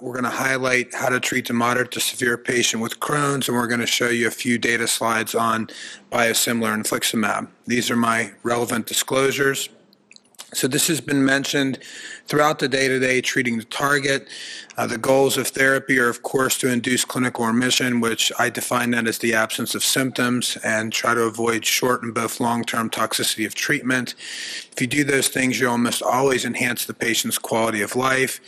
we're going to highlight how to treat the moderate to severe patient with Crohn's, and we're going to show you a few data slides on biosimilar infliximab. These are my relevant disclosures. So this has been mentioned throughout the day-to-day treating the target. Uh, the goals of therapy are, of course, to induce clinical remission, which I define that as the absence of symptoms, and try to avoid short and both long-term toxicity of treatment. If you do those things, you almost always enhance the patient's quality of life.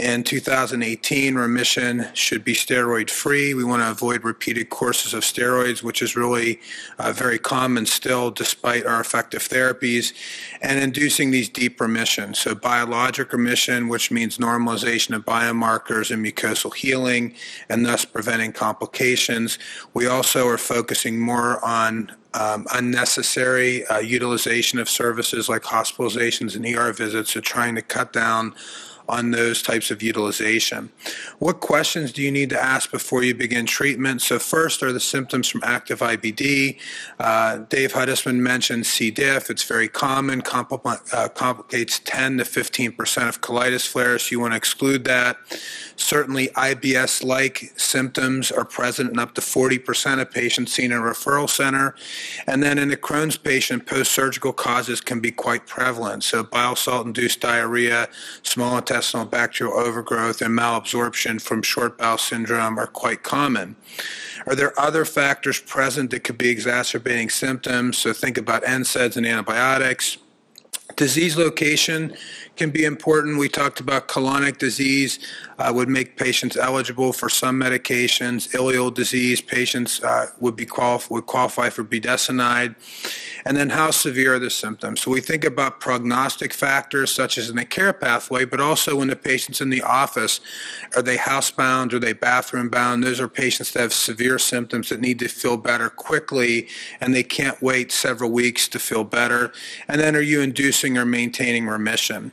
In 2018, remission should be steroid free. We want to avoid repeated courses of steroids, which is really uh, very common still despite our effective therapies, and inducing these deep remissions. So, biologic remission, which means normalization of biomarkers and mucosal healing, and thus preventing complications. We also are focusing more on um, unnecessary uh, utilization of services like hospitalizations and ER visits, so trying to cut down on those types of utilization. What questions do you need to ask before you begin treatment? So first are the symptoms from active IBD. Uh, Dave Hudesman mentioned C. diff. It's very common, compl- uh, complicates 10 to 15 percent of colitis flares. You want to exclude that. Certainly, IBS-like symptoms are present in up to 40 percent of patients seen in a referral center. And then in a Crohn's patient, post-surgical causes can be quite prevalent. So bile salt-induced diarrhea, small intestinal bacterial overgrowth and malabsorption from short bowel syndrome are quite common. Are there other factors present that could be exacerbating symptoms? So think about NSAIDs and antibiotics. Disease location can be important. We talked about colonic disease uh, would make patients eligible for some medications. Ileal disease patients uh, would be qualif- would qualify for budesonide. And then how severe are the symptoms? So we think about prognostic factors such as in the care pathway, but also when the patient's in the office, are they housebound? Are they bathroom bound? Those are patients that have severe symptoms that need to feel better quickly and they can't wait several weeks to feel better. And then are you inducing or maintaining remission?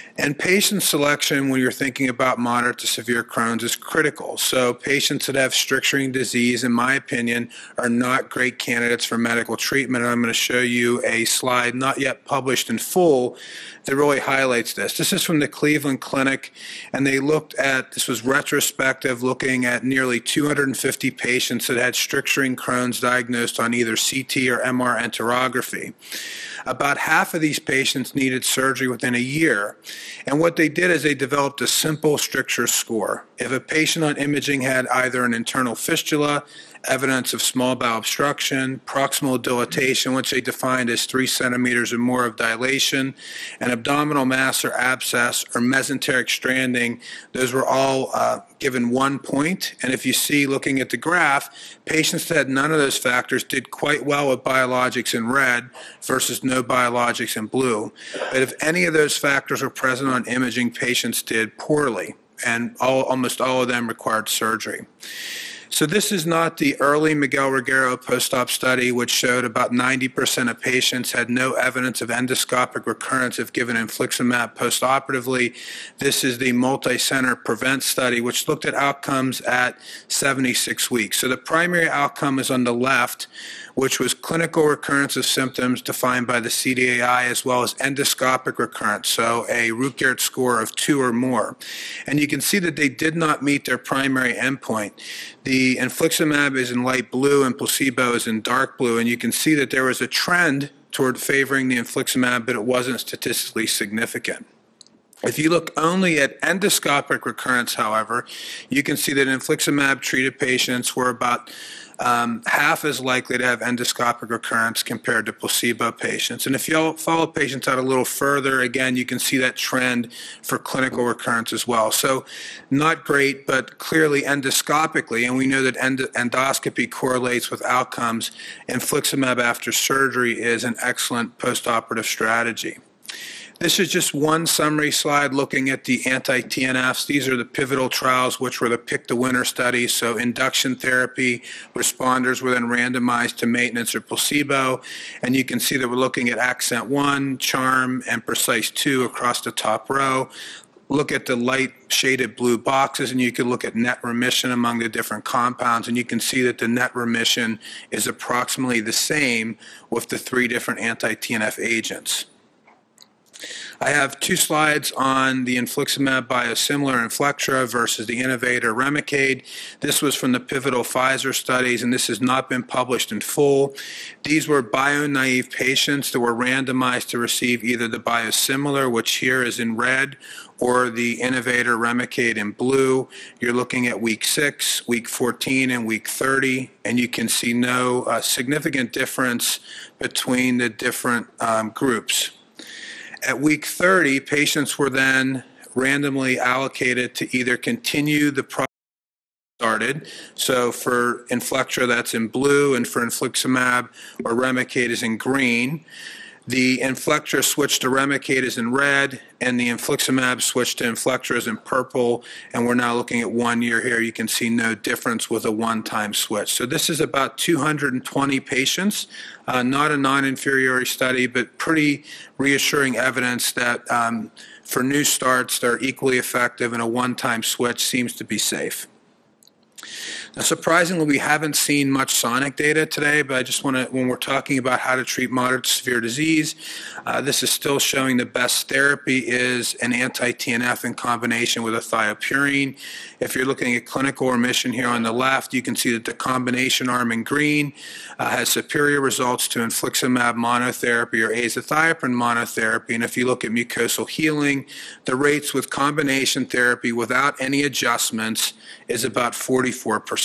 And patient selection, when you're thinking about moderate to severe Crohn's, is critical. So, patients that have stricturing disease, in my opinion, are not great candidates for medical treatment. And I'm going to show you a slide, not yet published in full, that really highlights this. This is from the Cleveland Clinic, and they looked at this was retrospective, looking at nearly 250 patients that had stricturing Crohn's diagnosed on either CT or MR enterography. About half of these patients needed surgery within a year. And what they did is they developed a simple stricture score. If a patient on imaging had either an internal fistula, evidence of small bowel obstruction, proximal dilatation, which they defined as three centimeters or more of dilation, and abdominal mass or abscess or mesenteric stranding. Those were all uh, given one point. And if you see, looking at the graph, patients that had none of those factors did quite well with biologics in red versus no biologics in blue. But if any of those factors were present on imaging, patients did poorly, and all, almost all of them required surgery. So this is not the early Miguel Regueiro post-op study, which showed about 90% of patients had no evidence of endoscopic recurrence if given infliximab postoperatively. This is the multi-center PREVENT study, which looked at outcomes at 76 weeks. So the primary outcome is on the left, which was clinical recurrence of symptoms defined by the CDAI as well as endoscopic recurrence, so a Root score of two or more. And you can see that they did not meet their primary endpoint. The infliximab is in light blue and placebo is in dark blue, and you can see that there was a trend toward favoring the infliximab, but it wasn't statistically significant. If you look only at endoscopic recurrence, however, you can see that infliximab treated patients were about um, half as likely to have endoscopic recurrence compared to placebo patients. And if you follow patients out a little further, again, you can see that trend for clinical recurrence as well. So not great, but clearly endoscopically, and we know that end- endoscopy correlates with outcomes, infliximab after surgery is an excellent postoperative strategy. This is just one summary slide looking at the anti-TNFs. These are the pivotal trials, which were the pick the winner studies. So induction therapy, responders were then randomized to maintenance or placebo. And you can see that we're looking at Accent 1, Charm, and Precise 2 across the top row look at the light shaded blue boxes and you can look at net remission among the different compounds and you can see that the net remission is approximately the same with the three different anti-TNF agents. I have two slides on the infliximab biosimilar Inflectra versus the innovator Remicade. This was from the pivotal Pfizer studies, and this has not been published in full. These were bio-naive patients that were randomized to receive either the biosimilar, which here is in red, or the innovator Remicade in blue. You're looking at week 6, week 14, and week 30, and you can see no uh, significant difference between the different um, groups. At week 30, patients were then randomly allocated to either continue the process started. So for Inflectra, that's in blue, and for infliximab or Remicade is in green. The Inflectra switch to Remicade is in red, and the infliximab switch to Inflectra is in purple, and we're now looking at one year here. You can see no difference with a one-time switch. So this is about 220 patients, uh, not a non-inferiority study, but pretty reassuring evidence that um, for new starts, they're equally effective, and a one-time switch seems to be safe. Now, surprisingly, we haven't seen much sonic data today, but I just want to, when we're talking about how to treat moderate to severe disease, uh, this is still showing the best therapy is an anti-TNF in combination with a thiopurine. If you're looking at clinical remission here on the left, you can see that the combination arm in green uh, has superior results to infliximab monotherapy or azathioprine monotherapy. And if you look at mucosal healing, the rates with combination therapy without any adjustments is about 44%.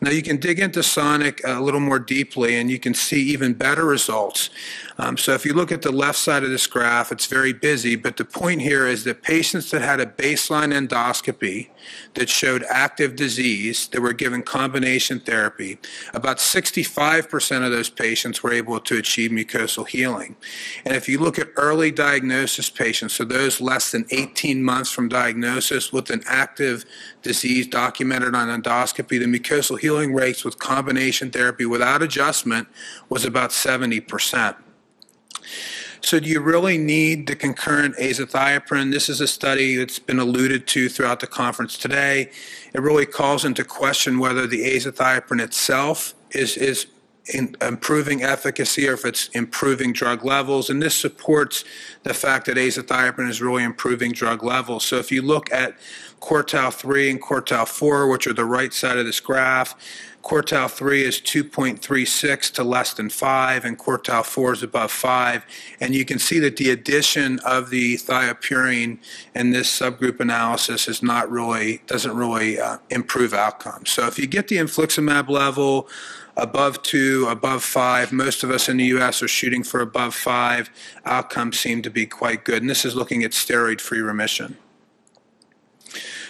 Now you can dig into Sonic a little more deeply and you can see even better results. Um, so if you look at the left side of this graph, it's very busy, but the point here is that patients that had a baseline endoscopy that showed active disease that were given combination therapy, about 65% of those patients were able to achieve mucosal healing. And if you look at early diagnosis patients, so those less than 18 months from diagnosis with an active disease documented on endoscopy, the mucosal healing rates with combination therapy without adjustment was about 70%. So do you really need the concurrent azathioprine? This is a study that's been alluded to throughout the conference today. It really calls into question whether the azathioprine itself is, is in improving efficacy or if it's improving drug levels. And this supports the fact that azathioprine is really improving drug levels. So if you look at quartile 3 and quartile 4, which are the right side of this graph, Quartile 3 is 2.36 to less than 5, and quartile 4 is above 5. And you can see that the addition of the thiopurine in this subgroup analysis is not really, doesn't really uh, improve outcomes. So if you get the infliximab level above 2, above 5, most of us in the U.S. are shooting for above 5, outcomes seem to be quite good. And this is looking at steroid-free remission.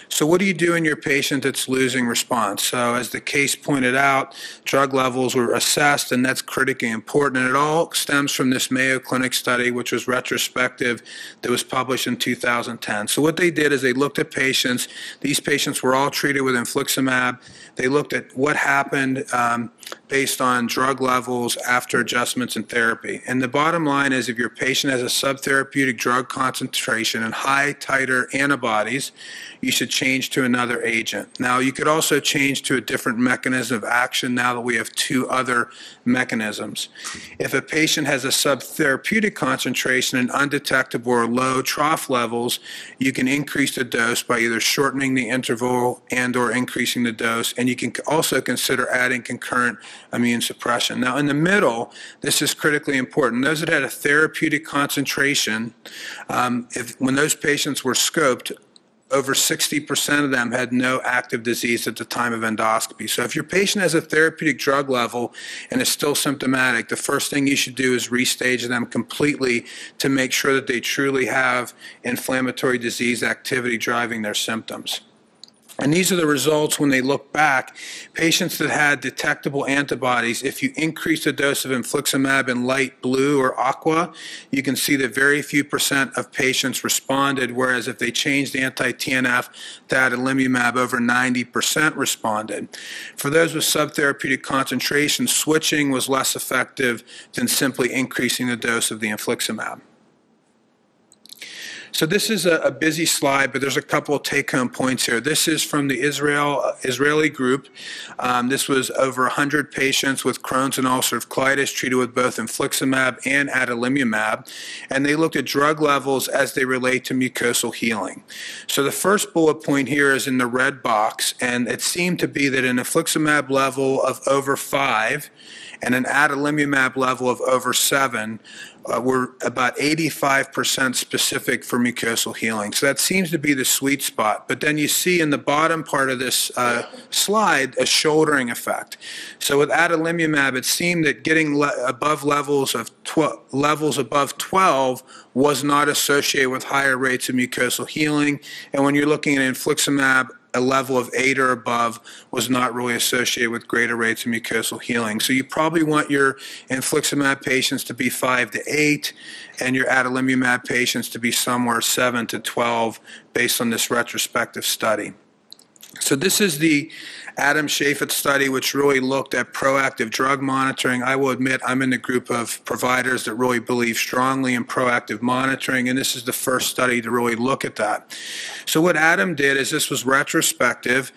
So what do you do in your patient that's losing response? So as the case pointed out, drug levels were assessed, and that's critically important. And it all stems from this Mayo Clinic study, which was retrospective, that was published in 2010. So what they did is they looked at patients. These patients were all treated with infliximab. They looked at what happened um, based on drug levels after adjustments in therapy. And the bottom line is if your patient has a subtherapeutic drug concentration and high titer antibodies, you should change to another agent. Now, you could also change to a different mechanism of action now that we have two other mechanisms. If a patient has a subtherapeutic concentration and undetectable or low trough levels, you can increase the dose by either shortening the interval and or increasing the dose, and you can also consider adding concurrent immune suppression. Now, in the middle, this is critically important. Those that had a therapeutic concentration, um, if, when those patients were scoped, over 60% of them had no active disease at the time of endoscopy. So if your patient has a therapeutic drug level and is still symptomatic, the first thing you should do is restage them completely to make sure that they truly have inflammatory disease activity driving their symptoms. And these are the results when they look back. Patients that had detectable antibodies, if you increase the dose of infliximab in light blue or aqua, you can see that very few percent of patients responded, whereas if they changed anti-TNF to adalimumab, over 90% responded. For those with subtherapeutic concentration, switching was less effective than simply increasing the dose of the infliximab. So this is a, a busy slide, but there's a couple of take-home points here. This is from the Israel Israeli group. Um, this was over 100 patients with Crohn's and ulcerative colitis treated with both infliximab and adalimumab, and they looked at drug levels as they relate to mucosal healing. So the first bullet point here is in the red box, and it seemed to be that an infliximab level of over five and an adalimumab level of over seven uh, were about 85% specific for mucosal healing. So that seems to be the sweet spot. But then you see in the bottom part of this uh, slide a shouldering effect. So with adalimumab, it seemed that getting le- above levels of tw- levels above 12 was not associated with higher rates of mucosal healing. And when you're looking at infliximab, a level of eight or above was not really associated with greater rates of mucosal healing. So you probably want your infliximab patients to be five to eight, and your adalimumab patients to be somewhere seven to 12 based on this retrospective study. So this is the Adam Cheifetz study, which really looked at proactive drug monitoring. I will admit I'm in the group of providers that really believe strongly in proactive monitoring, and this is the first study to really look at that. So what Adam did is this was retrospective.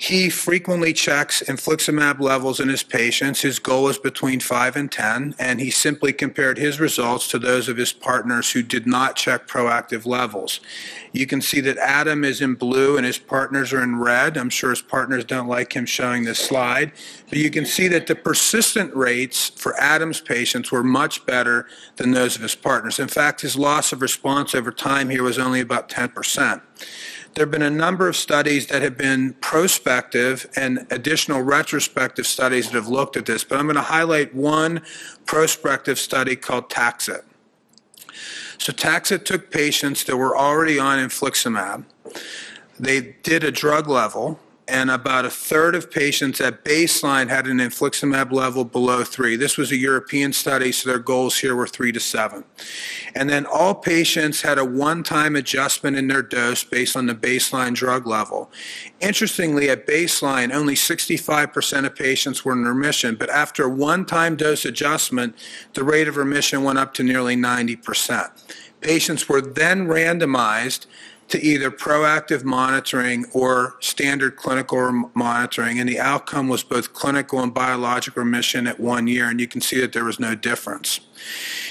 He frequently checks infliximab levels in his patients. His goal is between 5 and 10, and he simply compared his results to those of his partners who did not check proactive levels. You can see that Adam is in blue and his partners are in red. I'm sure his partners don't like him showing this slide, but you can see that the persistent rates for Adam's patients were much better than those of his partners. In fact, his loss of response over time here was only about 10%. There have been a number of studies that have been prospective and additional retrospective studies that have looked at this, but I'm going to highlight one prospective study called TAXIT. So TAXIT took patients that were already on infliximab. They did a drug level, and about a third of patients at baseline had an infliximab level below three. This was a European study, so their goals here were three to seven. And then all patients had a one-time adjustment in their dose based on the baseline drug level. Interestingly, at baseline, only 65% of patients were in remission, but after a one-time dose adjustment, the rate of remission went up to nearly 90%. Patients were then randomized to either proactive monitoring or standard clinical monitoring, and the outcome was both clinical and biologic remission at one year, and you can see that there was no difference.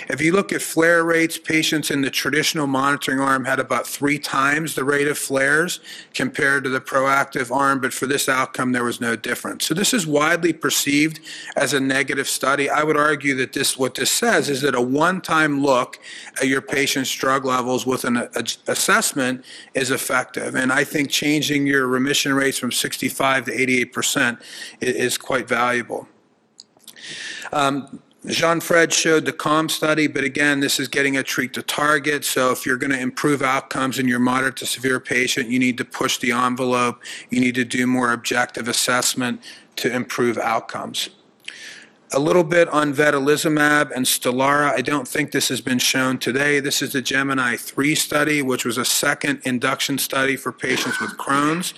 If you look at flare rates, patients in the traditional monitoring arm had about three times the rate of flares compared to the proactive arm, but for this outcome, there was no difference. So this is widely perceived as a negative study. I would argue that this, what this says is that a one-time look at your patient's drug levels with an assessment is effective. And I think changing your remission rates from 65 to 88% is, is quite valuable. Um, Jean-Fred showed the CALM study, but again, this is getting a treat to target. So if you're going to improve outcomes in your moderate to severe patient, you need to push the envelope. You need to do more objective assessment to improve outcomes. A little bit on vedolizumab and Stelara. I don't think this has been shown today. This is the Gemini 3 study, which was a second induction study for patients with Crohn's.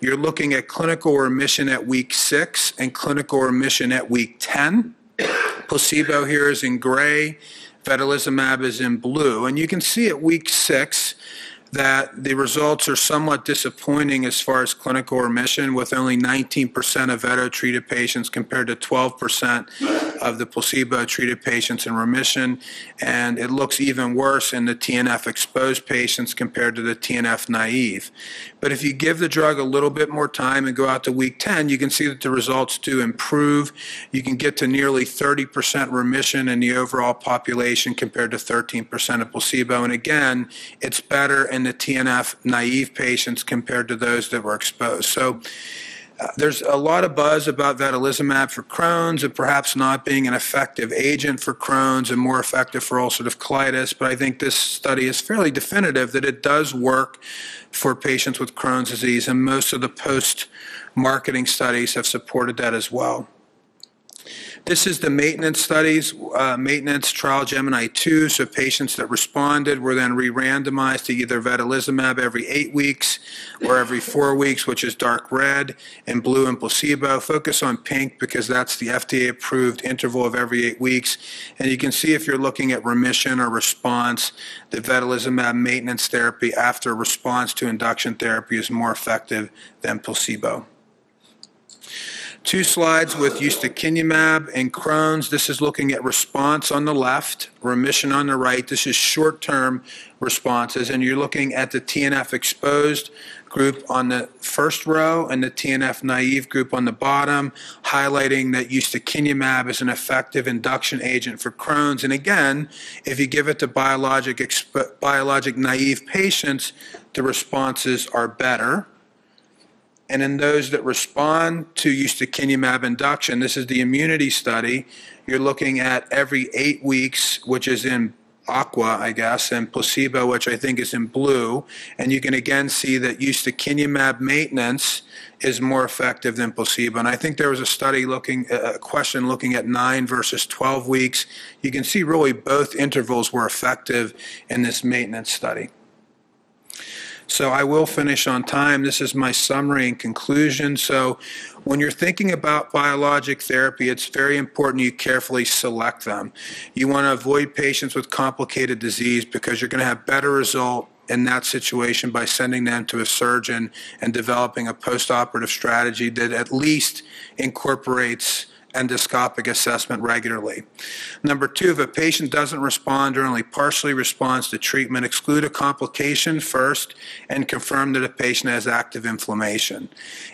You're looking at clinical remission at week six and clinical remission at week 10. Placebo here is in gray, vedolizumab is in blue. And you can see at week six that the results are somewhat disappointing as far as clinical remission, with only 19% of vedo-treated patients compared to 12% of the placebo-treated patients in remission. And it looks even worse in the TNF-exposed patients compared to the TNF-naive. But if you give the drug a little bit more time and go out to week 10, you can see that the results do improve. You can get to nearly 30% remission in the overall population compared to 13% of placebo. And again, it's better in the TNF naive patients compared to those that were exposed. So there's a lot of buzz about vedolizumab for Crohn's and perhaps not being an effective agent for Crohn's and more effective for ulcerative colitis, but I think this study is fairly definitive that it does work for patients with Crohn's disease, and most of the post-marketing studies have supported that as well. This is the maintenance studies, uh, maintenance trial Gemini 2. So patients that responded were then re-randomized to either vedolizumab every eight weeks or every four weeks, which is dark red, and blue and placebo. Focus on pink because that's the FDA-approved interval of every eight weeks. And you can see if you're looking at remission or response, the vedolizumab maintenance therapy after response to induction therapy is more effective than placebo. Two slides with ustekinumab and Crohn's. This is looking at response on the left, remission on the right. This is short-term responses, and you're looking at the TNF exposed group on the first row and the TNF naive group on the bottom, highlighting that ustekinumab is an effective induction agent for Crohn's. And again, if you give it to biologic biologic naive patients, the responses are better. And in those that respond to ustekinumab induction, this is the IM-UNITI study, you're looking at every eight weeks, which is in aqua, I guess, and placebo, which I think is in blue. And you can again see that ustekinumab maintenance is more effective than placebo. And I think there was a study looking, a question looking at nine versus 12 weeks. You can see really both intervals were effective in this maintenance study. So I will finish on time. This is my summary and conclusion. So when you're thinking about biologic therapy, it's very important you carefully select them. You want to avoid patients with complicated disease because you're going to have better result in that situation by sending them to a surgeon and developing a postoperative strategy that at least incorporates endoscopic assessment regularly. Number two, if a patient doesn't respond or only partially responds to treatment, exclude a complication first and confirm that a patient has active inflammation.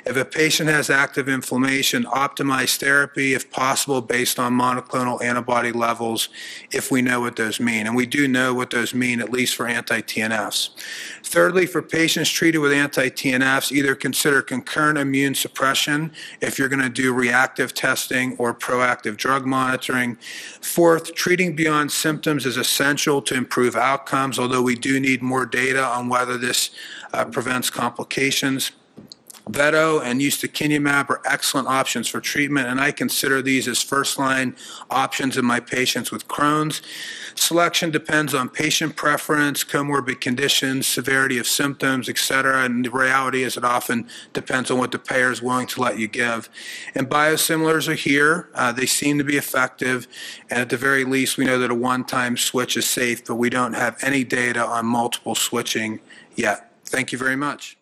If a patient has active inflammation, optimize therapy if possible based on monoclonal antibody levels if we know what those mean. And we do know what those mean, at least for anti-TNFs. Thirdly, for patients treated with anti-TNFs, either consider concurrent immune suppression if you're going to do reactive testing or proactive drug monitoring. Fourth, treating beyond symptoms is essential to improve outcomes, although we do need more data on whether this uh, prevents complications. Vedo and ustekinumab are excellent options for treatment, and I consider these as first-line options in my patients with Crohn's. Selection depends on patient preference, comorbid conditions, severity of symptoms, et cetera, and the reality is it often depends on what the payer is willing to let you give. And biosimilars are here. Uh, they seem to be effective, and at the very least, we know that a one-time switch is safe, but we don't have any data on multiple switching yet. Thank you very much.